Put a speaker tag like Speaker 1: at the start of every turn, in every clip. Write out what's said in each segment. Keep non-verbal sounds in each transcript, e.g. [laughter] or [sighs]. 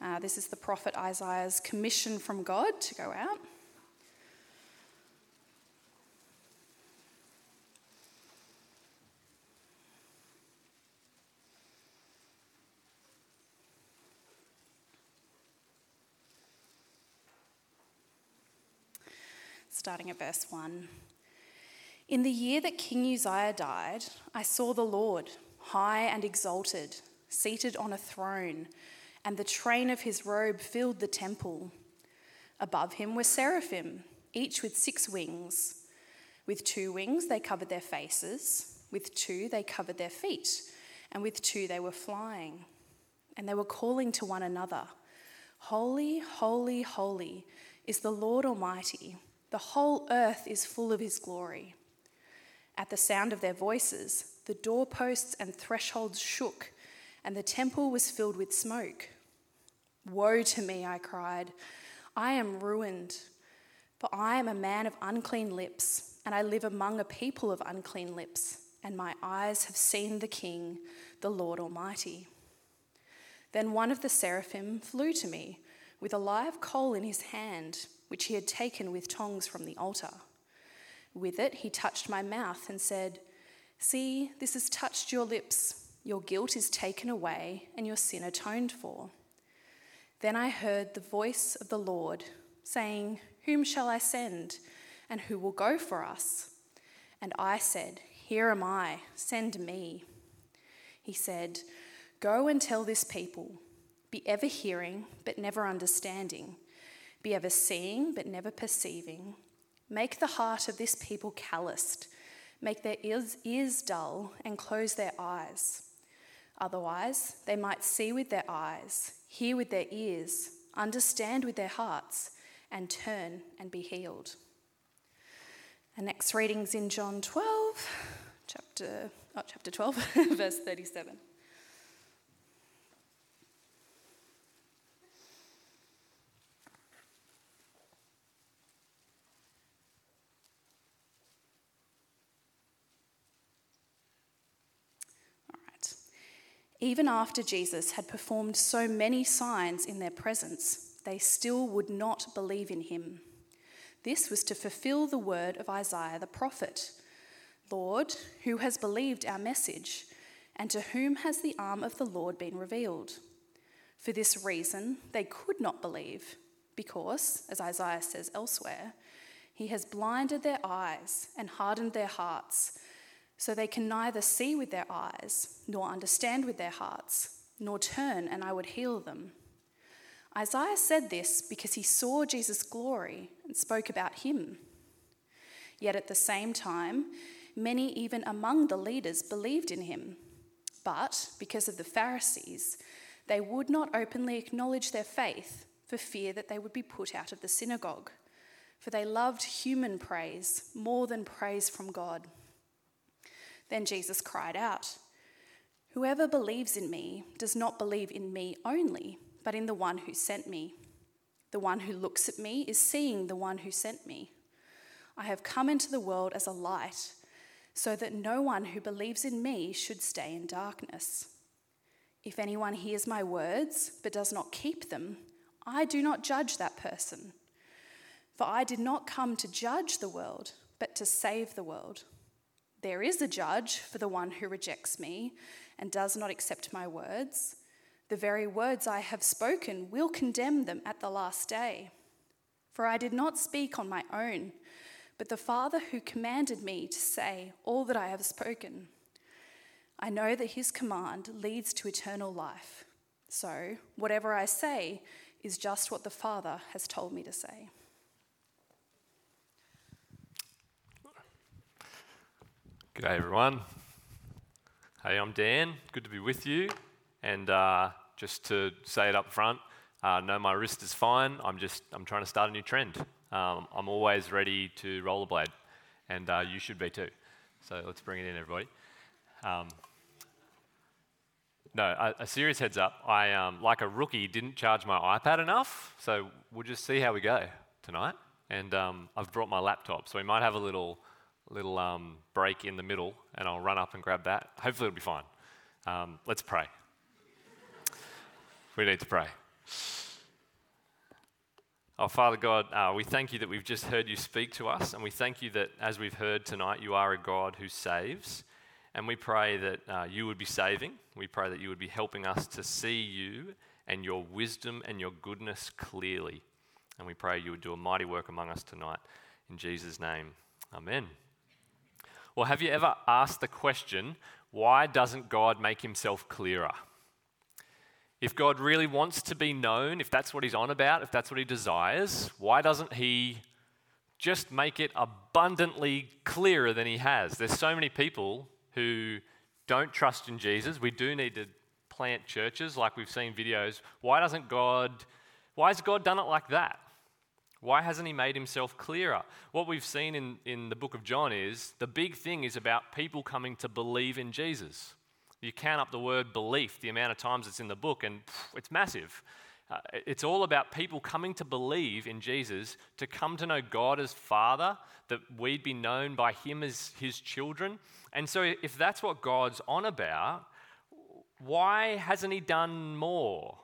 Speaker 1: Uh, this is the prophet Isaiah's commission from God to go out. Starting at verse 1. In the year that King Uzziah died, I saw the Lord, high and exalted, seated on a throne and the train of his robe filled the temple. Above him were seraphim, each with six wings. With two wings they covered their faces, with two they covered their feet, and with two they were flying. And they were calling to one another Holy, holy, holy is the Lord Almighty. The whole earth is full of his glory. At the sound of their voices, the doorposts and thresholds shook, and the temple was filled with smoke. Woe to me, I cried. I am ruined, for I am a man of unclean lips, and I live among a people of unclean lips, and my eyes have seen the King, the Lord Almighty. Then one of the seraphim flew to me with a live coal in his hand, which he had taken with tongs from the altar. With it, he touched my mouth and said, See, this has touched your lips. Your guilt is taken away, and your sin atoned for. Then I heard the voice of the Lord saying, Whom shall I send? And who will go for us? And I said, Here am I, send me. He said, Go and tell this people be ever hearing, but never understanding, be ever seeing, but never perceiving. Make the heart of this people calloused, make their ears, dull, and close their eyes. Otherwise, they might see with their eyes hear with their ears, understand with their hearts, and turn and be healed. And next reading's in John 12, chapter, oh, chapter 12, [laughs] verse 37. Even after Jesus had performed so many signs in their presence, they still would not believe in him. This was to fulfill the word of Isaiah the prophet Lord, who has believed our message, and to whom has the arm of the Lord been revealed? For this reason, they could not believe, because, as Isaiah says elsewhere, he has blinded their eyes and hardened their hearts so they can neither see with their eyes, nor understand with their hearts, nor turn, and I would heal them. Isaiah said this because he saw Jesus' glory and spoke about him. Yet at the same time, many, even among the leaders, believed in him. But because of the Pharisees, they would not openly acknowledge their faith for fear that they would be put out of the synagogue. For they loved human praise more than praise from God. Then Jesus cried out, Whoever believes in me does not believe in me only, but in the one who sent me. The one who looks at me is seeing the one who sent me. I have come into the world as a light, so that no one who believes in me should stay in darkness. If anyone hears my words but does not keep them, I do not judge that person. For I did not come to judge the world, but to save the world. There is a judge for the one who rejects me and does not accept my words. The very words I have spoken will condemn them at the last day. For I did not speak on my own, but the Father who commanded me to say all that I have spoken. I know that his command leads to eternal life. So, whatever I say is just what the Father has told me to say.
Speaker 2: G'day, everyone. Hey, I'm Dan. Good to be with you. And uh, just to say it up front, uh, no, my wrist is fine. I'm just I'm trying to start a new trend. Um, I'm always ready to rollerblade, and uh, you should be too. So let's bring it in, everybody. Um, no, a, a, serious heads up. I, um, like a rookie, didn't charge my iPad enough, so we'll just see how we go tonight. And um, I've brought my laptop, so we might have a little little um, break in the middle, and I'll run up and grab that. Hopefully, it'll be fine. Um, let's pray. we need to pray. Oh, Father God, uh, we thank you that we've just heard you speak to us, and we thank you that as we've heard tonight, you are a God who saves. And we pray that uh, you would be saving. We pray that you would be helping us to see you and your wisdom and your goodness clearly. And we pray you would do a mighty work among us tonight. In Jesus' name, amen. Well, have you ever asked the question, why doesn't God make himself clearer? If God really wants to be known, if that's what he's on about, if that's what he desires, why doesn't he just make it abundantly clearer than he has? There's so many people who don't trust in Jesus. We do need to plant churches like we've seen videos. Why doesn't God why has God done it like that? Why hasn't he made himself clearer? What we've seen in, in the book of John is the big thing is about people coming to believe in Jesus. You count up the word belief, the amount of times it's in the book, and pff, it's massive. Uh, it's all about people coming to believe in Jesus, to come to know God as Father, that we'd be known by Him as His children. And so, if that's what God's on about, why hasn't He done more?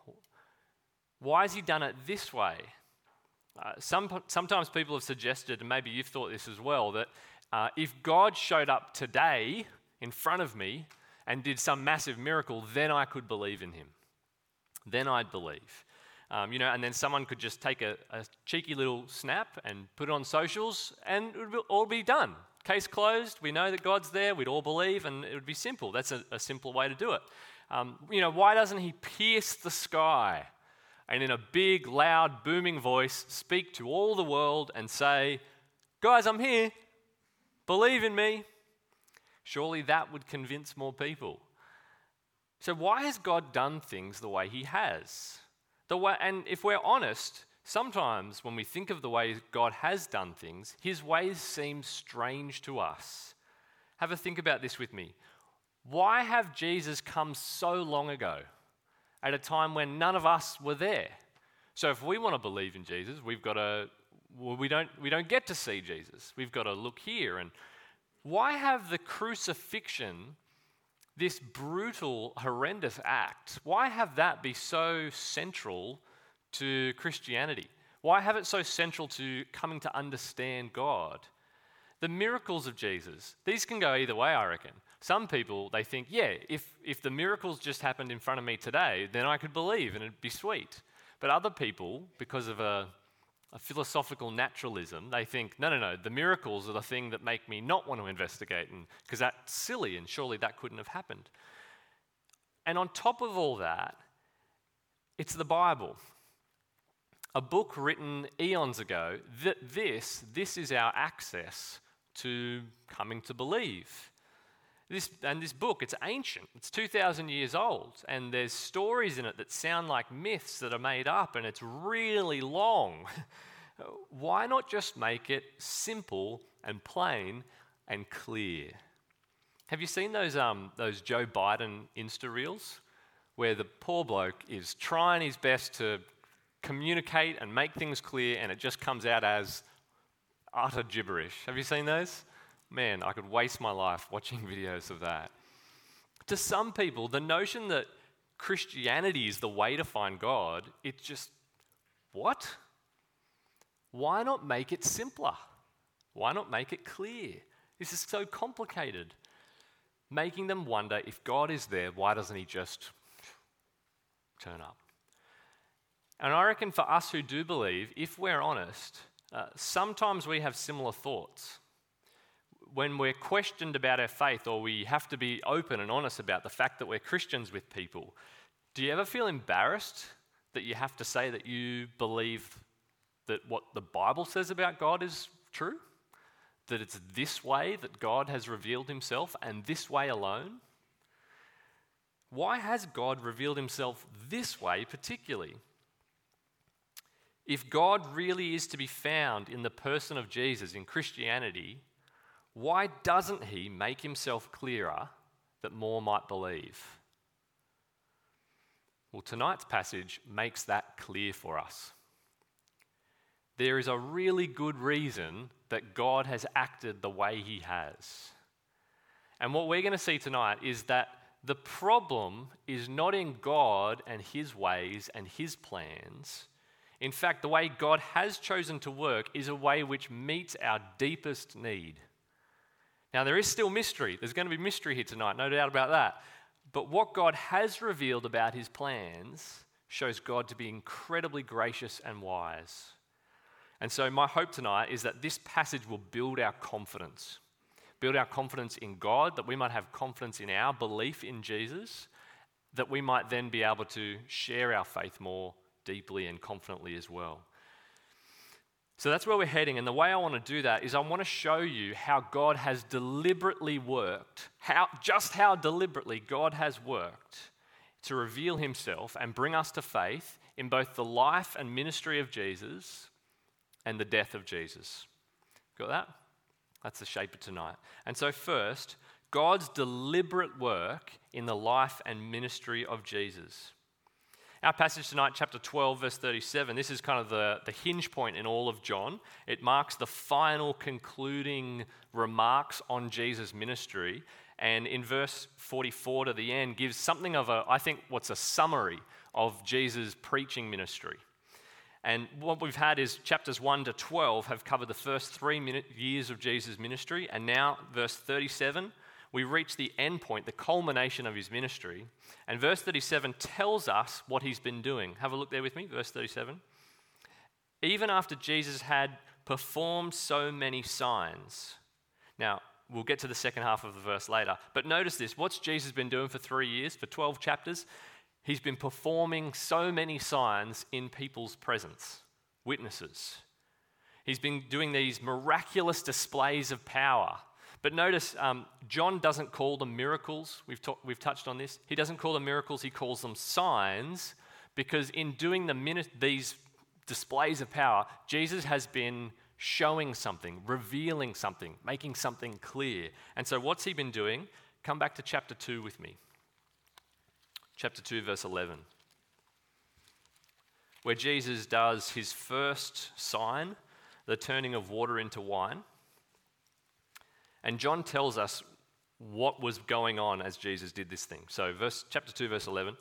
Speaker 2: Why has He done it this way? Uh, some, sometimes people have suggested, and maybe you've thought this as well, that uh, if God showed up today in front of me, and did some massive miracle, then I could believe in him. Then I'd believe. Um, you know, and then someone could just take a, a, cheeky little snap and put it on socials, and it would all be done. Case closed. We know that God's there. We'd all believe, and it would be simple. That's a, a simple way to do it. Um, you know, why doesn't He pierce the sky and in a big, loud, booming voice speak to all the world and say, "Guys, I'm here. Believe in me. Surely that would convince more people. So, why has God done things the way He has? The way, and if we're honest, sometimes when we think of the way God has done things, His ways seem strange to us. Have a think about this with me. Why have Jesus come so long ago at a time when none of us were there? So, if we want to believe in Jesus, we've got to, well, we don't, we don't get to see Jesus. We've got to look here and why have the crucifixion, this brutal, horrendous act, why have that be so central to Christianity? Why have it so central to coming to understand God? The miracles of Jesus, these can go either way, I reckon. Some people, they think, yeah, if, if the miracles just happened in front of me today, then I could believe and it'd be sweet. But other people, because of a a philosophical naturalism, they think, no, no, no, the miracles are the thing that make me not want to investigate, because that's silly, and surely that couldn't have happened. And on top of all that, it's the Bible. A book written eons ago, that this, this is our access to coming to believe. This, and this book, it's ancient. It's 2,000 years old. And there's stories in it that sound like myths that are made up, and it's really long. [laughs] Why not just make it simple and plain and clear? Have you seen those, um, those Joe Biden Insta reels? Where the poor bloke is trying his best to communicate and make things clear, and it just comes out as utter gibberish. Have you seen those? Man, I could waste my life watching [laughs] videos of that. To some people, the notion that Christianity is the way to find God, it's just, what? Why not make it simpler? Why not make it clear? This is so complicated. Making them wonder if God is there, why doesn't He just turn up? And I reckon for us who do believe, if we're honest, uh, sometimes we have similar thoughts when we're questioned about our faith or we have to be open and honest about the fact that we're Christians with people, do you ever feel embarrassed that you have to say that you believe that what the Bible says about God is true? That it's this way that God has revealed himself and this way alone? Why has God revealed himself this way particularly? If God really is to be found in the person of Jesus in Christianity, why doesn't he make himself clearer that more might believe? Well, tonight's passage makes that clear for us. There is a really good reason that God has acted the way he has. And what we're going to see tonight is that the problem is not in God and his ways and his plans. In fact, the way God has chosen to work is a way which meets our deepest need. Now, there is still mystery. There's going to be mystery here tonight, no doubt about that. But what God has revealed about his plans shows God to be incredibly gracious and wise. And so, my hope tonight is that this passage will build our confidence. Build our confidence in God, that we might have confidence in our belief in Jesus, that we might then be able to share our faith more deeply and confidently as well. So that's where we're heading. And the way I want to do that is I want to show you how God has deliberately worked, how, just how deliberately God has worked to reveal himself and bring us to faith in both the life and ministry of Jesus and the death of Jesus. Got that? That's the shape of tonight. And so, first, God's deliberate work in the life and ministry of Jesus. Our passage tonight, chapter 12, verse 37, this is kind of the, the hinge point in all of John. It marks the final concluding remarks on Jesus' ministry. And in verse 44 to the end, gives something of a, I think, what's a summary of Jesus' preaching ministry. And what we've had is chapters 1 to 12 have covered the first three years of Jesus' ministry. And now, verse 37, we reach the end point, the culmination of his ministry. And verse 37 tells us what he's been doing. Have a look there with me, verse 37. Even after Jesus had performed so many signs. Now, we'll get to the second half of the verse later. But notice this what's Jesus been doing for three years, for 12 chapters? He's been performing so many signs in people's presence, witnesses. He's been doing these miraculous displays of power. But notice, um, John doesn't call them miracles. We've, ta- we've touched on this. He doesn't call them miracles, he calls them signs, because in doing the these displays of power, Jesus has been showing something, revealing something, making something clear. And so, what's he been doing? Come back to chapter 2 with me chapter 2, verse 11, where Jesus does his first sign, the turning of water into wine. And John tells us what was going on as Jesus did this thing. So, verse, chapter 2, verse 11.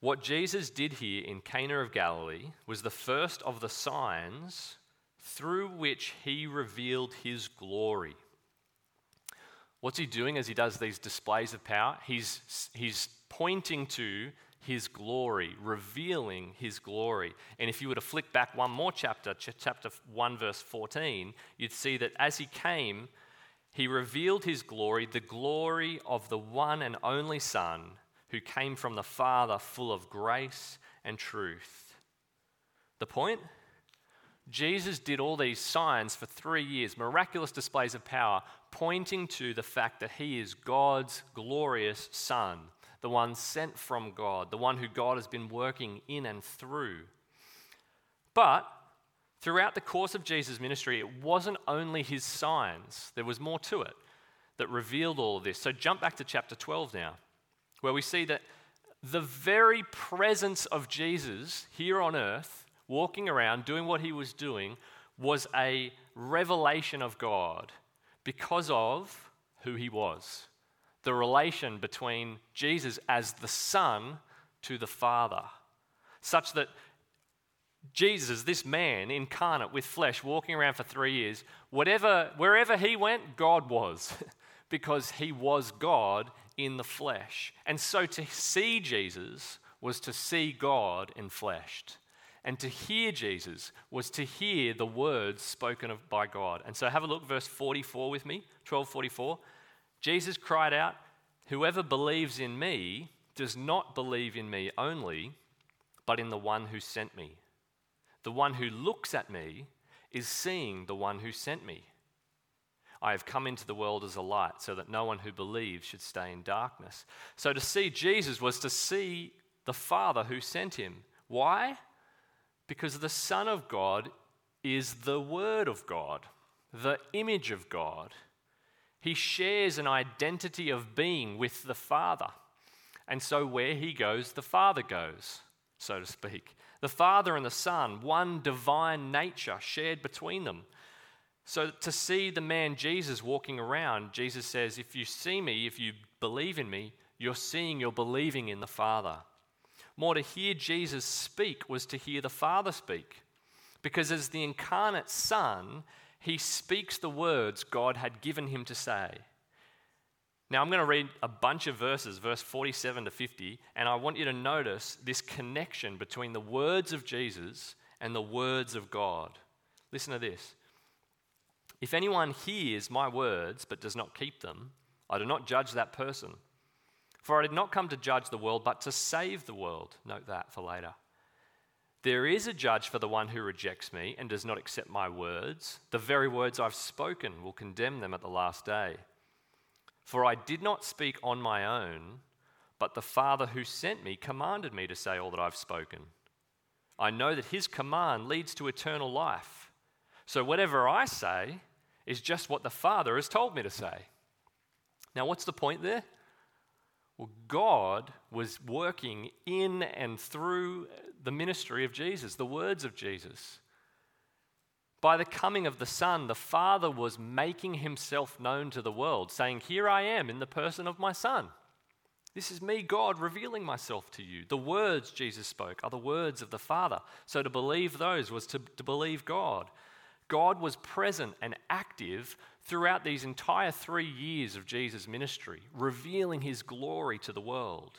Speaker 2: What Jesus did here in Cana of Galilee was the first of the signs through which he revealed his glory. What's he doing as he does these displays of power? He's, he's pointing to his glory, revealing his glory. And if you were to flick back one more chapter, ch- chapter 1, verse 14, you'd see that as he came, he revealed his glory, the glory of the one and only Son who came from the Father, full of grace and truth. The point? Jesus did all these signs for three years, miraculous displays of power, pointing to the fact that he is God's glorious Son the one sent from God, the one who God has been working in and through. But throughout the course of Jesus' ministry, it wasn't only his signs, there was more to it that revealed all of this. So jump back to chapter 12 now, where we see that the very presence of Jesus here on earth, walking around, doing what he was doing, was a revelation of God because of who he was the relation between Jesus as the Son to the Father, such that Jesus, this man incarnate with flesh, walking around for three years, whatever, wherever he went, God was, [laughs] because he was God in the flesh. And so to see Jesus was to see God enfleshed. And to hear Jesus was to hear the words spoken of by God. And so have a look, verse 44 with me, 1244. Jesus cried out, Whoever believes in me does not believe in me only, but in the one who sent me. The one who looks at me is seeing the one who sent me. I have come into the world as a light so that no one who believes should stay in darkness. So to see Jesus was to see the Father who sent him. Why? Because the Son of God is the Word of God, the image of God. He shares an identity of being with the Father. And so where he goes, the Father goes, so to speak. The Father and the Son, one divine nature shared between them. So to see the man Jesus walking around, Jesus says, If you see me, if you believe in me, You're seeing, you're believing in the Father. More to hear Jesus speak was to hear the Father speak. Because as the incarnate Son, he speaks the words God had given him to say. Now, I'm going to read a bunch of verses, verse 47 to 50, and I want you to notice this connection between the words of Jesus and the words of God. Listen to this. If anyone hears my words but does not keep them, I do not judge that person. For I did not come to judge the world, but to save the world. Note that for later. There is a judge for the one who rejects me and does not accept my words. The very words I've spoken will condemn them at the last day. For I did not speak on my own, but the Father who sent me commanded me to say all that I've spoken. I know that his command leads to eternal life. So whatever I say is just what the Father has told me to say. Now, what's the point there? Well, God was working in and through the ministry of Jesus, the words of Jesus. By the coming of the Son, the Father was making himself known to the world, saying, Here I am in the person of my Son. This is me, God, revealing myself to you. The words Jesus spoke are the words of the Father. So to believe those was to, to believe God. God was present and active throughout these entire three years of Jesus' ministry, revealing his glory to the world.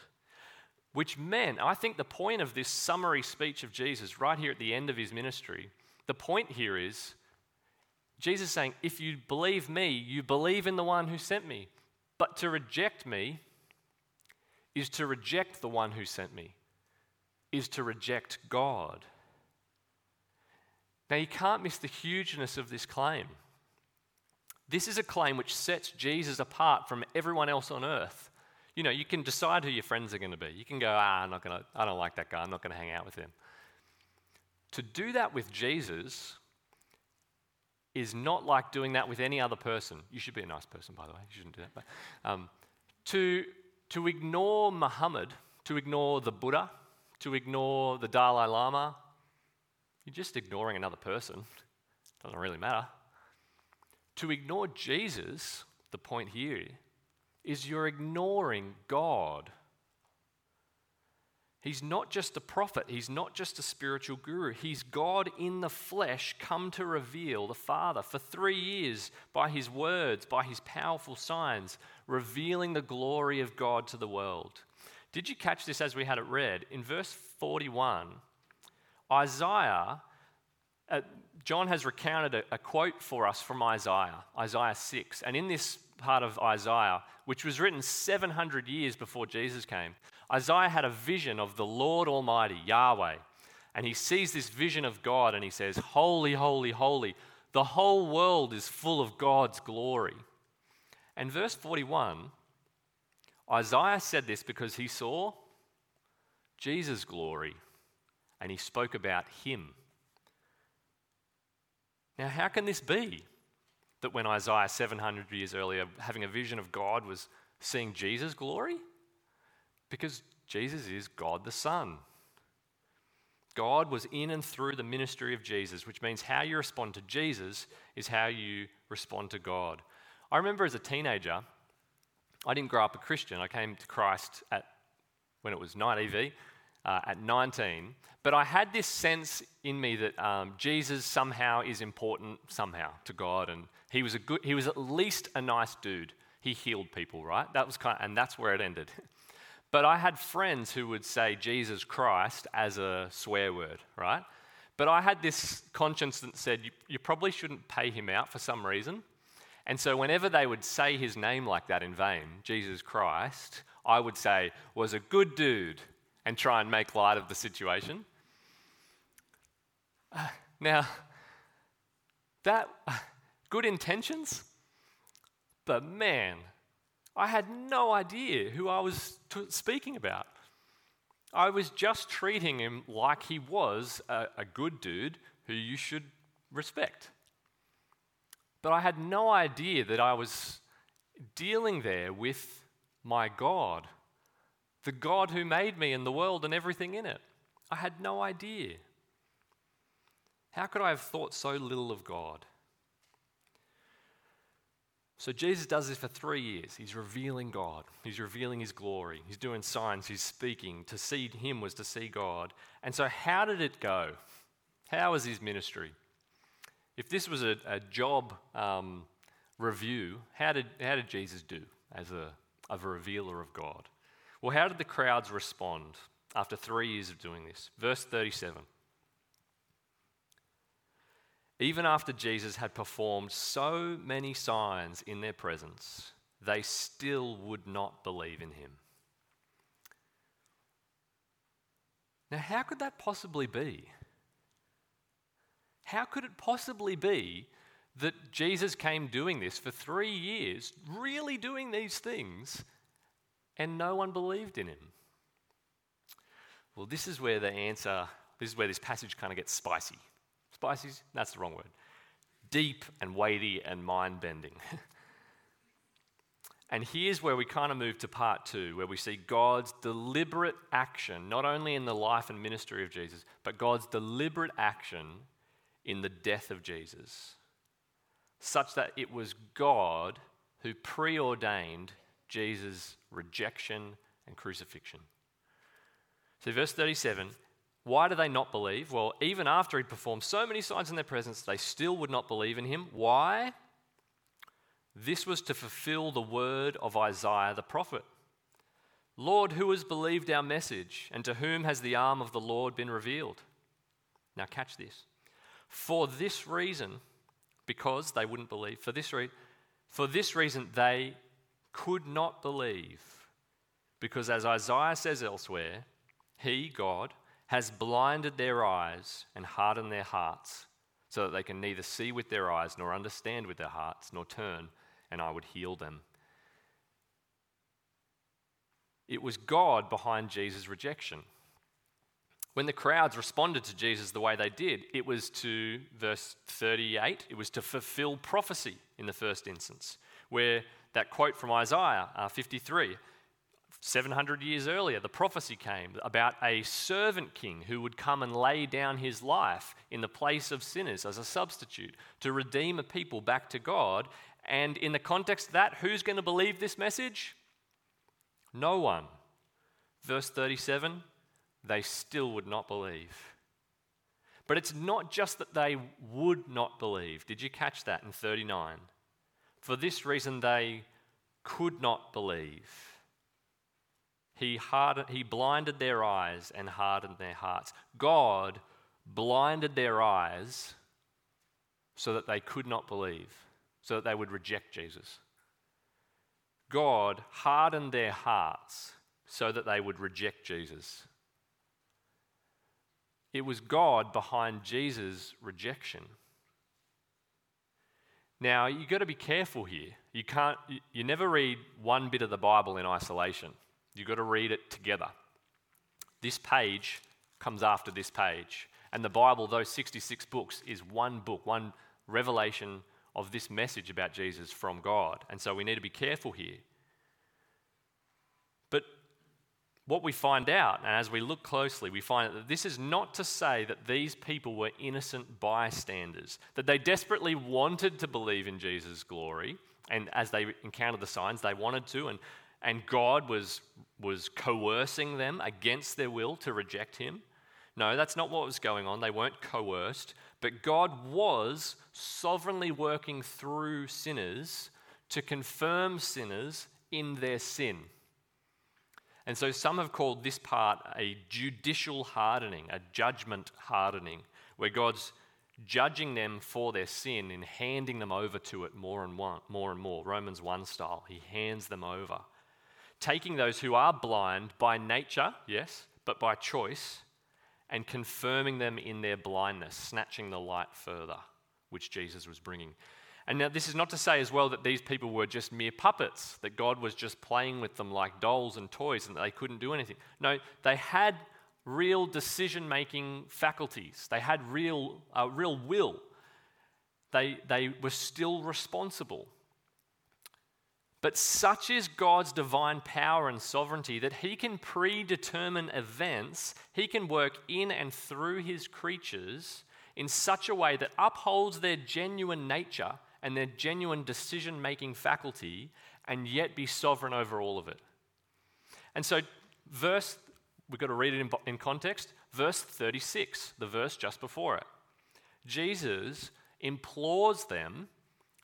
Speaker 2: Which meant, I think the point of this summary speech of Jesus, right here at the end of his ministry, the point here is Jesus is saying, If you believe me, you believe in the one who sent me. But to reject me is to reject the one who sent me, is to reject God. Now, you can't miss the hugeness of this claim. This is a claim which sets Jesus apart from everyone else on earth. You know, you can decide who your friends are going to be. You can go, ah, I'm not going to, I don't like that guy. I'm not going to hang out with him. To do that with Jesus is not like doing that with any other person. You should be a nice person, by the way. You shouldn't do that. But, um, to, to ignore Muhammad, to ignore the Buddha, to ignore the Dalai Lama, you're just ignoring another person. Doesn't really matter. To ignore Jesus, the point here, is you're ignoring God. He's not just a prophet, he's not just a spiritual guru. He's God in the flesh, come to reveal the Father for three years by his words, by his powerful signs, revealing the glory of God to the world. Did you catch this as we had it read? In verse 41, Isaiah uh, John has recounted a, a quote for us from Isaiah, Isaiah 6. And in this part of Isaiah, which was written 700 years before Jesus came, Isaiah had a vision of the Lord Almighty, Yahweh. And he sees this vision of God and he says, Holy, holy, holy. The whole world is full of God's glory. And verse 41, Isaiah said this because he saw Jesus' glory and he spoke about him. Now, how can this be that when Isaiah 700 years earlier, having a vision of God, was seeing Jesus' glory? Because Jesus is God the Son. God was in and through the ministry of Jesus, which means how you respond to Jesus is how you respond to God. I remember as a teenager, I didn't grow up a Christian. I came to Christ at when it was 9 EV uh, at 19. But I had this sense in me that um, Jesus somehow is important somehow to God, and he was a good. He was at least a nice dude. He healed people, right? That was kind, of, and that's where it ended. [laughs] but I had friends who would say Jesus Christ as a swear word, right? But I had this conscience that said you, you probably shouldn't pay him out for some reason. And so, whenever they would say his name like that in vain, Jesus Christ, I would say, was a good dude, and try and make light of the situation. [sighs] Now, that good intentions, but man, I had no idea who I was t- speaking about. I was just treating him like he was a, a good dude who you should respect. But I had no idea that I was dealing there with my God the God who made me and the world and everything in it. I had no idea. How could I have thought so little of God? So Jesus does this for three years. He's revealing God, he's revealing his glory, he's doing signs, he's speaking. To see him was to see God. And so, how did it go? How was his ministry? If this was a, a job um, review, how did, how did Jesus do as a, as a revealer of God? Well, how did the crowds respond after three years of doing this? Verse 37. Even after Jesus had performed so many signs in their presence, they still would not believe in him. Now, how could that possibly be? How could it possibly be that Jesus came doing this for three years, really doing these things, and no one believed in him? Well, this is where the answer, this is where this passage kind of gets spicy. Spicy? That's the wrong word. Deep and weighty and mind bending. [laughs] and here's where we kind of move to part two, where we see God's deliberate action, not only in the life and ministry of Jesus, but God's deliberate action in the death of Jesus, such that it was God who preordained Jesus' rejection and crucifixion. So, verse 37 why do they not believe? Well, even after he'd performed so many signs in their presence, they still would not believe in him. Why? This was to fulfill the word of Isaiah the prophet. Lord, who has believed our message, and to whom has the arm of the Lord been revealed? Now, catch this. For this reason, because they wouldn't believe, for this, re- for this reason, they could not believe. Because as Isaiah says elsewhere, he, God, has blinded their eyes and hardened their hearts, so that they can neither see with their eyes, nor understand with their hearts, nor turn, and I would heal them. It was God behind Jesus' rejection. When the crowds responded to Jesus the way they did, it was to, verse 38, it was to fulfill prophecy in the first instance, where that quote from Isaiah uh, 53 700 years earlier, the prophecy came about a servant king who would come and lay down his life in the place of sinners as a substitute to redeem a people back to God. And in the context of that, who's going to believe this message? No one. Verse 37 they still would not believe. But it's not just that they would not believe. Did you catch that in 39? For this reason, they could not believe he, hardened, he blinded their eyes and hardened their hearts. God blinded their eyes so that they could not believe, so that they would reject Jesus. God hardened their hearts so that they would reject Jesus. It was God behind Jesus' rejection. Now, you've got to be careful here. You, can't, you never read one bit of the Bible in isolation. You've got to read it together. This page comes after this page. And the Bible, those 66 books, is one book, one revelation of this message about Jesus from God. And so we need to be careful here. But what we find out, and as we look closely, we find that this is not to say that these people were innocent bystanders, that they desperately wanted to believe in Jesus' glory. And as they encountered the signs, they wanted to. And and God was, was coercing them against their will to reject him. No, that's not what was going on. They weren't coerced, but God was sovereignly working through sinners to confirm sinners in their sin. And so some have called this part a judicial hardening, a judgment hardening, where God's judging them for their sin and handing them over to it more and more, more and more. Romans 1 style. He hands them over taking those who are blind by nature, yes, but by choice, and confirming them in their blindness, snatching the light further, which Jesus was bringing. And now, this is not to say as well that these people were just mere puppets, that God was just playing with them like dolls and toys and that they couldn't do anything. No, they had real decision making faculties, they had real, uh, real will. They, they were still responsible. But such is God's divine power and sovereignty that He can predetermine events, He can work in and through His creatures in such a way that upholds their genuine nature and their genuine decision making faculty and yet be sovereign over all of it. And so, verse, we've got to read it in, in context. Verse 36, the verse just before it. Jesus implores them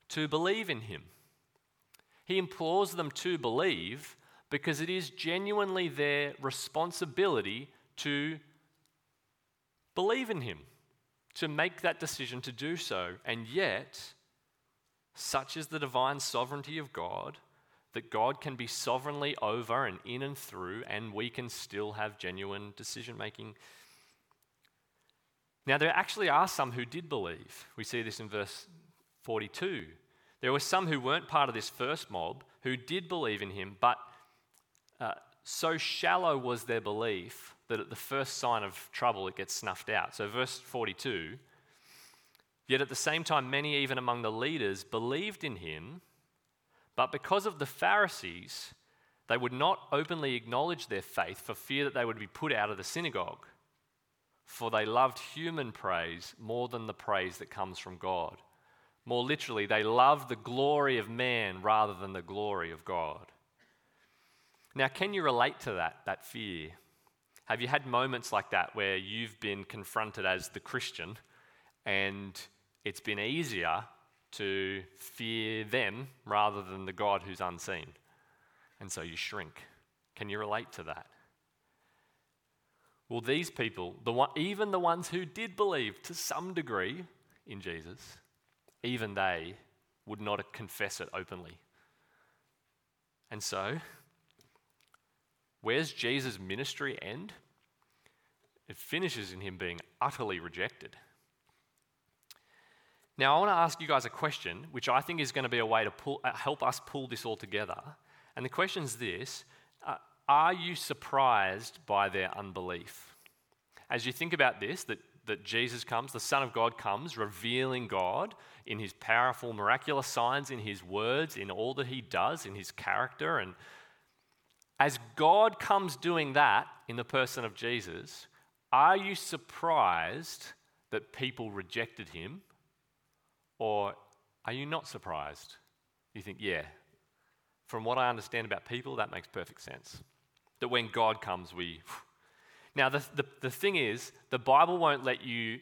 Speaker 2: to believe in him. He implores them to believe because it is genuinely their responsibility to believe in him, to make that decision to do so. And yet, such is the divine sovereignty of God that God can be sovereignly over and in and through, and we can still have genuine decision making. Now, there actually are some who did believe. We see this in verse 42. There were some who weren't part of this first mob who did believe in him, but uh, so shallow was their belief that at the first sign of trouble it gets snuffed out. So, verse 42 Yet at the same time, many, even among the leaders, believed in him, but because of the Pharisees, they would not openly acknowledge their faith for fear that they would be put out of the synagogue. For they loved human praise more than the praise that comes from God. More literally, they love the glory of man rather than the glory of God. Now, can you relate to that, that fear? Have you had moments like that where you've been confronted as the Christian and it's been easier to fear them rather than the God who's unseen? And so you shrink. Can you relate to that? Well, these people, the one, even the ones who did believe to some degree in Jesus, even they would not confess it openly. And so Where's Jesus' ministry end? It finishes in him being utterly rejected. Now, I want to ask you guys a question, which I think is going to be a way to pull, uh, help us pull this all together. And the question is this uh, Are you surprised by their unbelief? As you think about this, that, that Jesus comes, the Son of God comes, revealing God in his powerful, miraculous signs, in his words, in all that he does, in his character, and as God comes doing that in the person of Jesus, are you surprised that people rejected him? Or are you not surprised? You think, yeah, from what I understand about people, that makes perfect sense. That when God comes, we. Now, the, the, the thing is, the Bible won't let you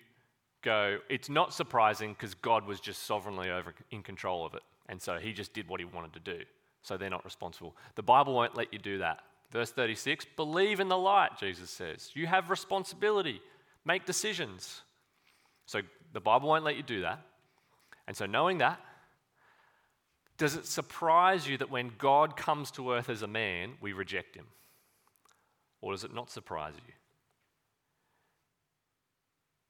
Speaker 2: go, it's not surprising because God was just sovereignly over in control of it. And so he just did what he wanted to do so they're not responsible. The Bible won't let you do that. Verse 36 believe in the light, Jesus says. You have responsibility, make decisions. So the Bible won't let you do that. And so, knowing that, does it surprise you that when God comes to earth as a man, we reject him? Or does it not surprise you?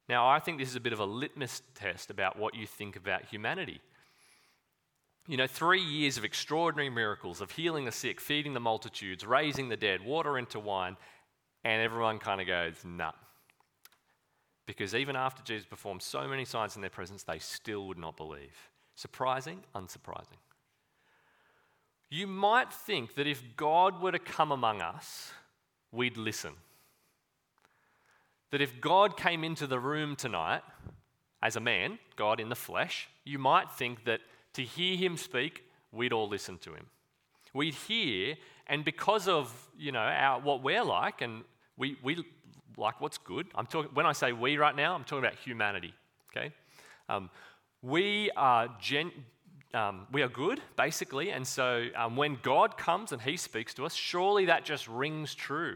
Speaker 2: Now, I think this is a bit of a litmus test about what you think about humanity. You know, three years of extraordinary miracles of healing the sick, feeding the multitudes, raising the dead, water into wine, and everyone kind of goes, nah. Because even after Jesus performed so many signs in their presence, they still would not believe. Surprising, unsurprising. You might think that if God were to come among us, we'd listen. That if God came into the room tonight as a man, God in the flesh, you might think that to hear him speak, we'd all listen to him. We'd hear, and because of you know our, what we're like, and we, we like what's good. I'm talking when I say we right now, I'm talking about humanity. Okay, um, we are gen, um, we are good basically, and so um, when God comes and He speaks to us, surely that just rings true.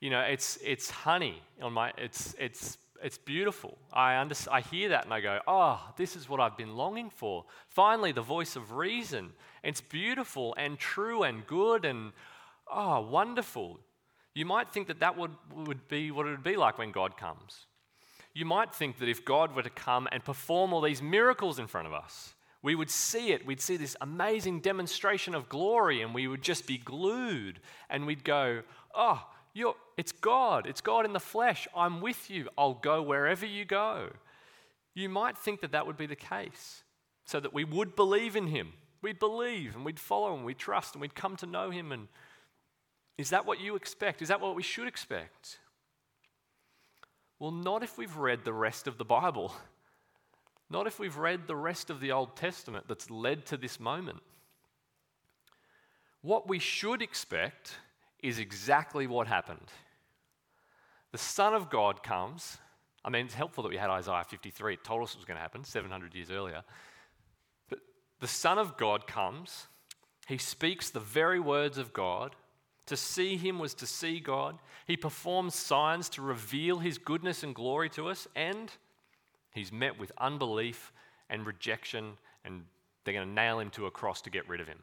Speaker 2: You know, it's it's honey on my it's it's it's beautiful. I, under, I hear that and I go, oh, this is what I've been longing for. Finally, the voice of reason. It's beautiful and true and good and, oh, wonderful. You might think that that would, would be what it would be like when God comes. You might think that if God were to come and perform all these miracles in front of us, we would see it. We'd see this amazing demonstration of glory and we would just be glued and we'd go, oh, you're, it's God. It's God in the flesh. I'm with you. I'll go wherever you go. You might think that that would be the case, so that we would believe in Him. We'd believe and we'd follow and we'd trust and we'd come to know Him. And is that what you expect? Is that what we should expect? Well, not if we've read the rest of the Bible. [laughs] Not if we've read the rest of the Old Testament that's led to this moment. What we should expect is exactly what happened. The Son of God comes. I mean, it's helpful that we had Isaiah 53. It told us it was going to happen 700 years earlier. But the Son of God comes. He speaks the very words of God. To see him was to see God. He performs signs to reveal his goodness and glory to us, and he's met with unbelief and rejection, and they're going to nail him to a cross to get rid of him.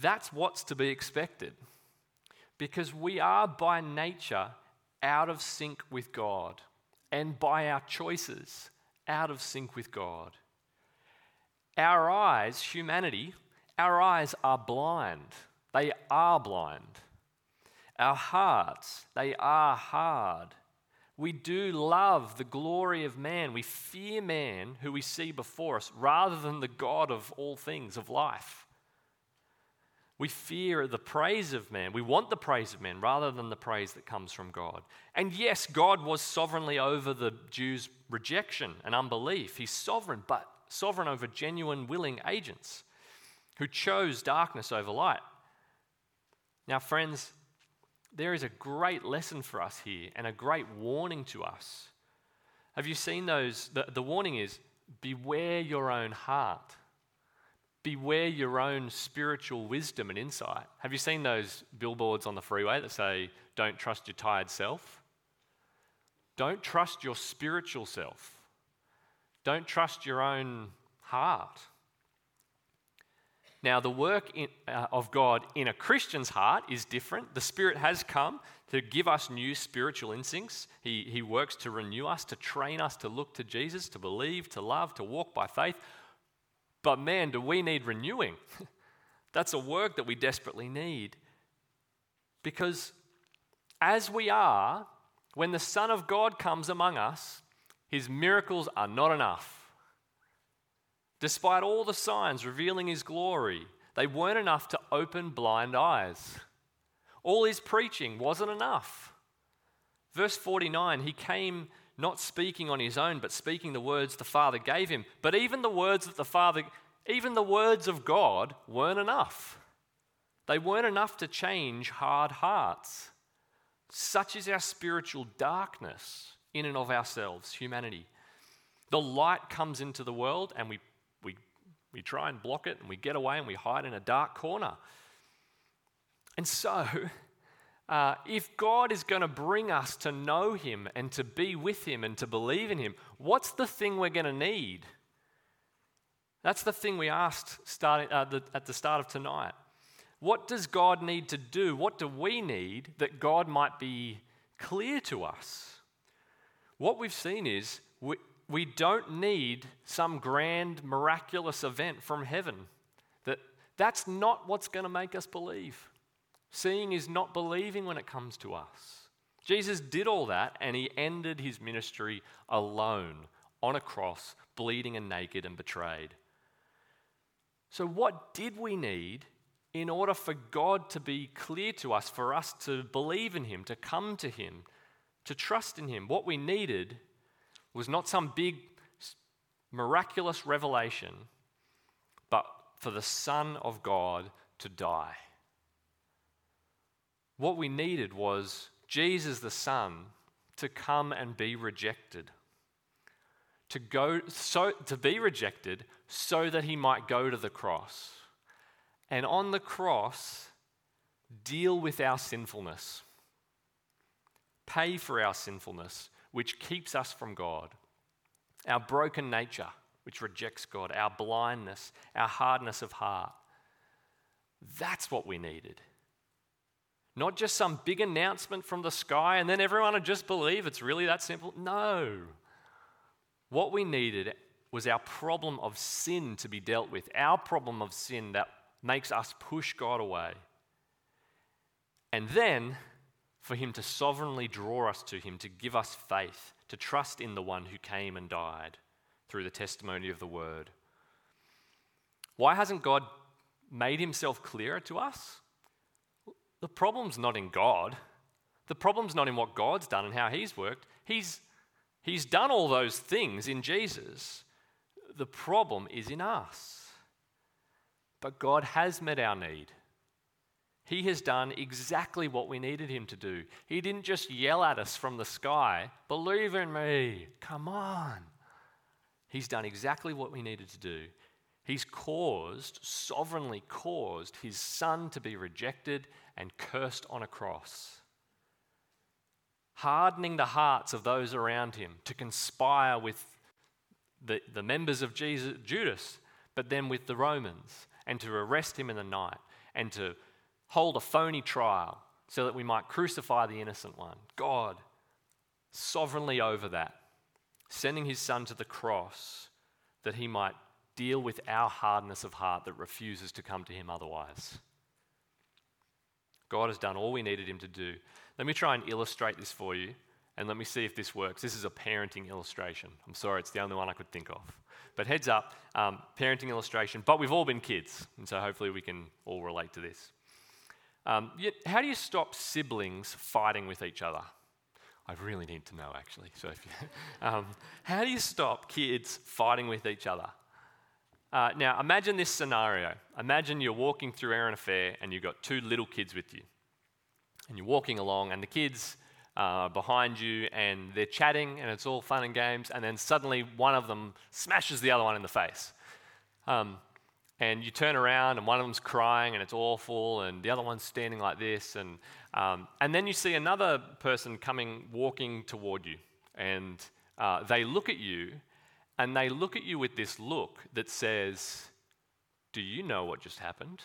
Speaker 2: That's what's to be expected. Because we are by nature out of sync with God, and by our choices, out of sync with God. Our eyes, humanity, our eyes are blind. They are blind. Our hearts, they are hard. We do love the glory of man. We fear man who we see before us rather than the God of all things of life. We fear the praise of man. We want the praise of man rather than the praise that comes from God. And yes, God was sovereignly over the Jews' rejection and unbelief. He's sovereign, but sovereign over genuine, willing agents who chose darkness over light. Now, friends, there is a great lesson for us here and a great warning to us. Have you seen those? The, the warning is beware your own heart. Beware your own spiritual wisdom and insight. Have you seen those billboards on the freeway that say, Don't trust your tired self? Don't trust your spiritual self. Don't trust your own heart. Now, the work in, uh, of God in a Christian's heart is different. The Spirit has come to give us new spiritual instincts. He, he works to renew us, to train us to look to Jesus, to believe, to love, to walk by faith. But man, do we need renewing? [laughs] That's a work that we desperately need. Because as we are, when the Son of God comes among us, his miracles are not enough. Despite all the signs revealing his glory, they weren't enough to open blind eyes. All his preaching wasn't enough. Verse 49 he came not speaking on his own, but speaking the words the Father gave him. But even the words that the Father, even the words of God weren't enough. They weren't enough to change hard hearts. Such is our spiritual darkness in and of ourselves, humanity. The light comes into the world and we, we, we try and block it and we get away and we hide in a dark corner. And so, [laughs] uh, if God is going to bring us to know Him and to be with Him and to believe in Him, what's the thing we're going to need? That's the thing we asked starting, uh, the, at the start of tonight. What does God need to do? What do we need that God might be clear to us? What we've seen is we, we don't need some grand miraculous event from heaven. That, that's not what's going to make us believe. Seeing is not believing when it comes to us. Jesus did all that and he ended his ministry alone on a cross, bleeding and naked and betrayed. So, what did we need in order for God to be clear to us, for us to believe in him, to come to him, to trust in him? What we needed was not some big miraculous revelation, but for the Son of God to die. What we needed was Jesus the Son to come and be rejected. To go so to be rejected so that he might go to the cross. And on the cross deal with our sinfulness. Pay for our sinfulness, which keeps us from God. Our broken nature, which rejects God, our blindness, our hardness of heart. That's what we needed. Not just some big announcement from the sky and then everyone would just believe it's really that simple. No. What we needed was our problem of sin to be dealt with, our problem of sin that makes us push God away. And then for Him to sovereignly draw us to Him, to give us faith, to trust in the one who came and died through the testimony of the Word. Why hasn't God made Himself clearer to us? The problem's not in God. The problem's not in what God's done and how He's worked. He's, He's done all those things in Jesus. The problem is in us. But God has met our need. He has done exactly what we needed him to do. He didn't just yell at us from the sky, believe in me, come on. He's done exactly what we needed to do. He's caused, sovereignly caused, his son to be rejected and cursed on a cross, hardening the hearts of those around him to conspire with the, the members of Jesus, Judas, but then with the Romans, and to arrest him in the night, and to hold a phony trial so that we might crucify the innocent one. God, sovereignly over that, sending his son to the cross that he might deal with our hardness of heart that refuses to come to him otherwise. God has done all we needed him to do. Let me try and illustrate this for you, and let me see if this works. This is a parenting illustration. I'm sorry, it's the only one I could think of. But heads up, um, parenting illustration, but we've all been kids, and so hopefully we can all relate to this. Um, yet, how do you stop siblings fighting with each other? I really need to know, actually. So, if you, [laughs] um, how do you stop kids fighting with each other? Uh, now, imagine this scenario. Imagine you're walking through Erina Fair and you've got two little kids with you. And you're walking along, and the kids are behind you, and they're chatting, and it's all fun and games, and then suddenly one of them smashes the other one in the face. Um, and you turn around, and one of them's crying, and it's awful, and the other one's standing like this, and, um, and then you see another person coming, walking toward you, and uh, they look at you, and they look at you with this look that says, Do you know what just happened?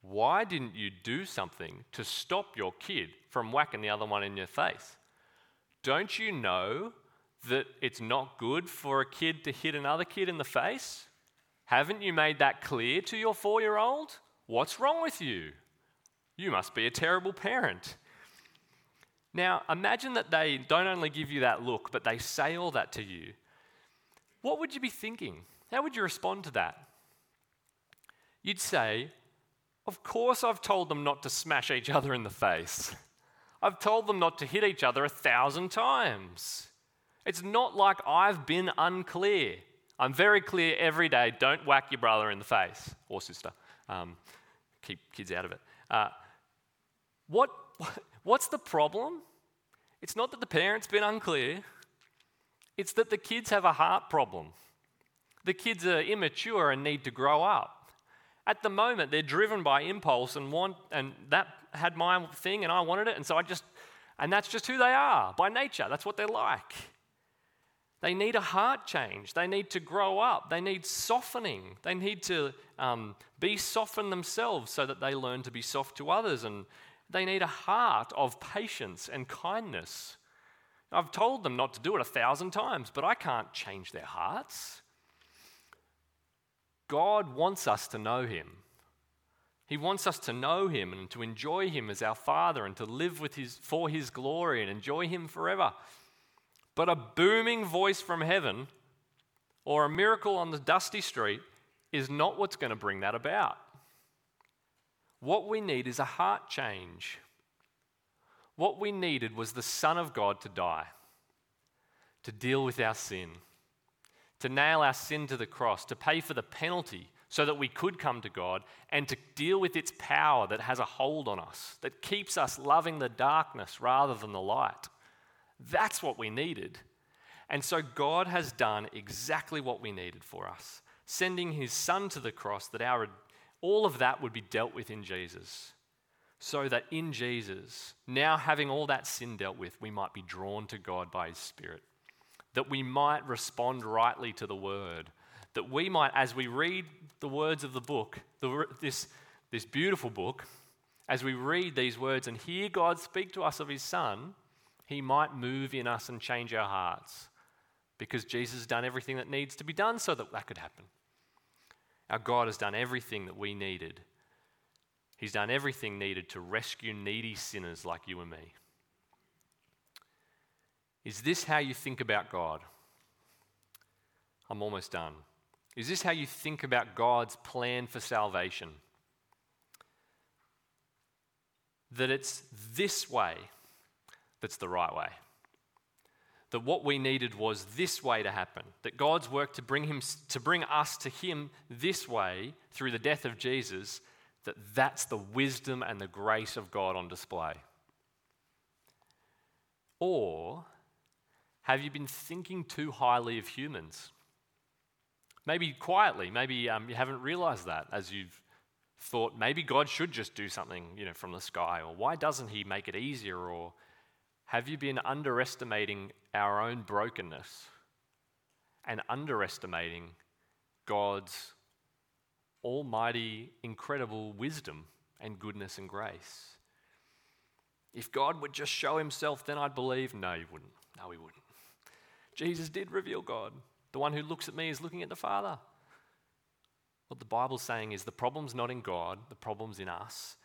Speaker 2: Why didn't you do something to stop your kid from whacking the other one in your face? Don't you know that it's not good for a kid to hit another kid in the face? Haven't you made that clear to your four year old? What's wrong with you? You must be a terrible parent. Now, imagine that they don't only give you that look, but they say all that to you what would you be thinking? How would you respond to that? You'd say, Of course, I've told them not to smash each other in the face. I've told them not to hit each other a thousand times. It's not like I've been unclear. I'm very clear every day don't whack your brother in the face or sister. Um, keep kids out of it. Uh, what, [laughs] what's the problem? It's not that the parent's been unclear. It's that the kids have a heart problem. The kids are immature and need to grow up. At the moment, they're driven by impulse and want, and that had my thing and I wanted it, and so I just, and that's just who they are by nature. That's what they're like. They need a heart change. They need to grow up. They need softening. They need to um, be softened themselves so that they learn to be soft to others. And they need a heart of patience and kindness I've told them not to do it a thousand times, but I can't change their hearts. God wants us to know Him. He wants us to know Him and to enjoy Him as our Father and to live with his, for His glory and enjoy Him forever. But a booming voice from heaven or a miracle on the dusty street is not what's going to bring that about. What we need is a heart change. What we needed was the Son of God to die, to deal with our sin, to nail our sin to the cross, to pay for the penalty so that we could come to God and to deal with its power that has a hold on us, that keeps us loving the darkness rather than the light. That's what we needed. And so God has done exactly what we needed for us, sending his son to the cross that our all of that would be dealt with in Jesus so that in Jesus, now having all that sin dealt with, we might be drawn to God by His Spirit, that we might respond rightly to the Word, that we might, as we read the words of the book, the, this, this beautiful book, as we read these words and hear God speak to us of His Son, He might move in us and change our hearts because Jesus has done everything that needs to be done so that that could happen. Our God has done everything that we needed He's done everything needed to rescue needy sinners like you and me. Is this how you think about God? I'm almost done. Is this how you think about God's plan for salvation? That it's this way that's the right way. that what we needed was this way to happen, that God's work to bring, him, to bring us to Him this way through the death of Jesus, that that's the wisdom and the grace of God on display? Or have you been thinking too highly of humans? Maybe quietly, maybe um, you haven't realized that as you've thought maybe God should just do something, you know, from the sky, or why doesn't He make it easier, or have you been underestimating our own brokenness and underestimating God's almighty, incredible wisdom and goodness and grace? If God would just show himself, then I'd believe. No, he wouldn't. No, he wouldn't. Jesus did reveal God. The one who looks at me is looking at the Father. What the Bible's saying is the problem's not in God, the problem's in us.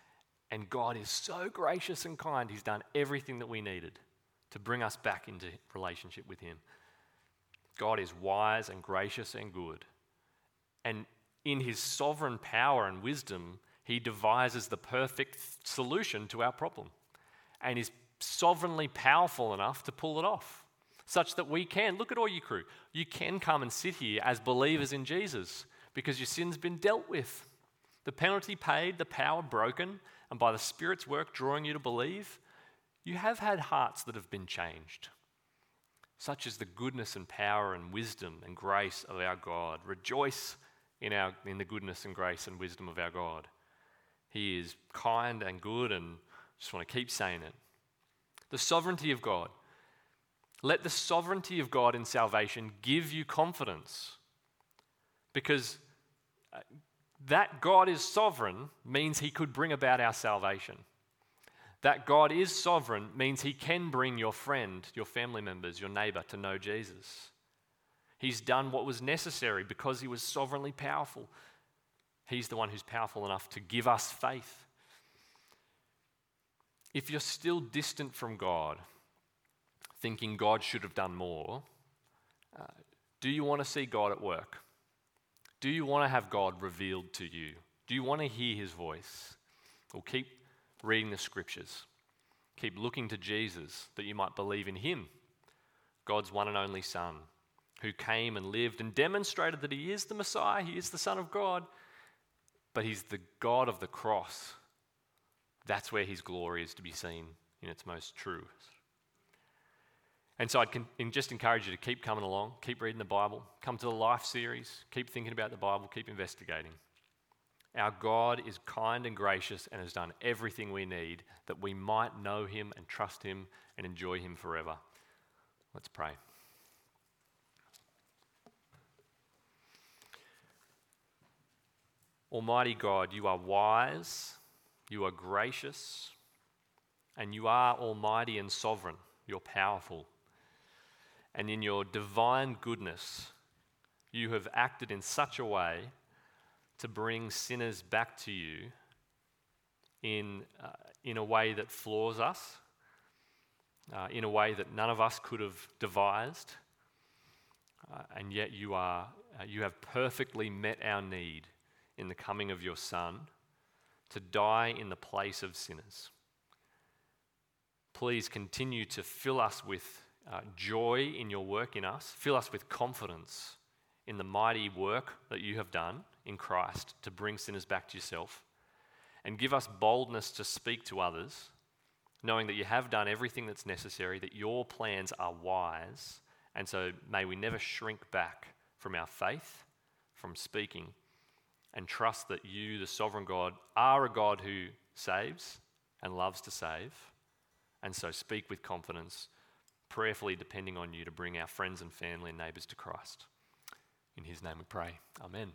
Speaker 2: And God is so gracious and kind, He's done everything that we needed to bring us back into relationship with Him. God is wise and gracious and good. And in His sovereign power and wisdom, He devises the perfect solution to our problem and is sovereignly powerful enough to pull it off, such that we can. Look at all you crew. You can come and sit here as believers in Jesus because your sin's been dealt with. The penalty paid, the power broken, and by the Spirit's work drawing you to believe, you have had hearts that have been changed. Such is the goodness and power and wisdom and grace of our God. Rejoice in, our, in the goodness and grace and wisdom of our God. He is kind and good, and just want to keep saying it. The sovereignty of God. Let the sovereignty of God in salvation give you confidence. Because uh, that God is sovereign means he could bring about our salvation. That God is sovereign means he can bring your friend, your family members, your neighbor to know Jesus. He's done what was necessary because he was sovereignly powerful. He's the one who's powerful enough to give us faith. If you're still distant from God, thinking God should have done more, uh, do you want to see God at work? Do you want to have God revealed to you? Do you want to hear his voice? Well, keep reading the scriptures. Keep looking to Jesus that you might believe in him, God's one and only Son, who came and lived and demonstrated that he is the Messiah, he is the Son of God, but he's the God of the cross. That's where his glory is to be seen in its most true. And so I'd just encourage you to keep coming along, keep reading the Bible, come to the Life series, keep thinking about the Bible, keep investigating. Our God is kind and gracious and has done everything we need that we might know Him and trust Him and enjoy Him forever. Let's pray. Almighty God, you are wise, you are gracious, and you are almighty and sovereign. You're powerful and in your divine goodness, you have acted in such a way to bring sinners back to you in, uh, in a way that floors us, uh, in a way that none of us could have devised. Uh, and yet you, are, uh, you have perfectly met our need in the coming of your Son to die in the place of sinners. Please continue to fill us with uh, joy in your work in us. Fill us with confidence in the mighty work that you have done in Christ to bring sinners back to yourself. And give us boldness to speak to others, knowing that you have done everything that's necessary, that your plans are wise. And so may we never shrink back from our faith, from speaking, and trust that you, the sovereign God, are a God who saves and loves to save. And so speak with confidence prayerfully depending on you to bring our friends and family and neighbours to Christ. In his name we pray. Amen.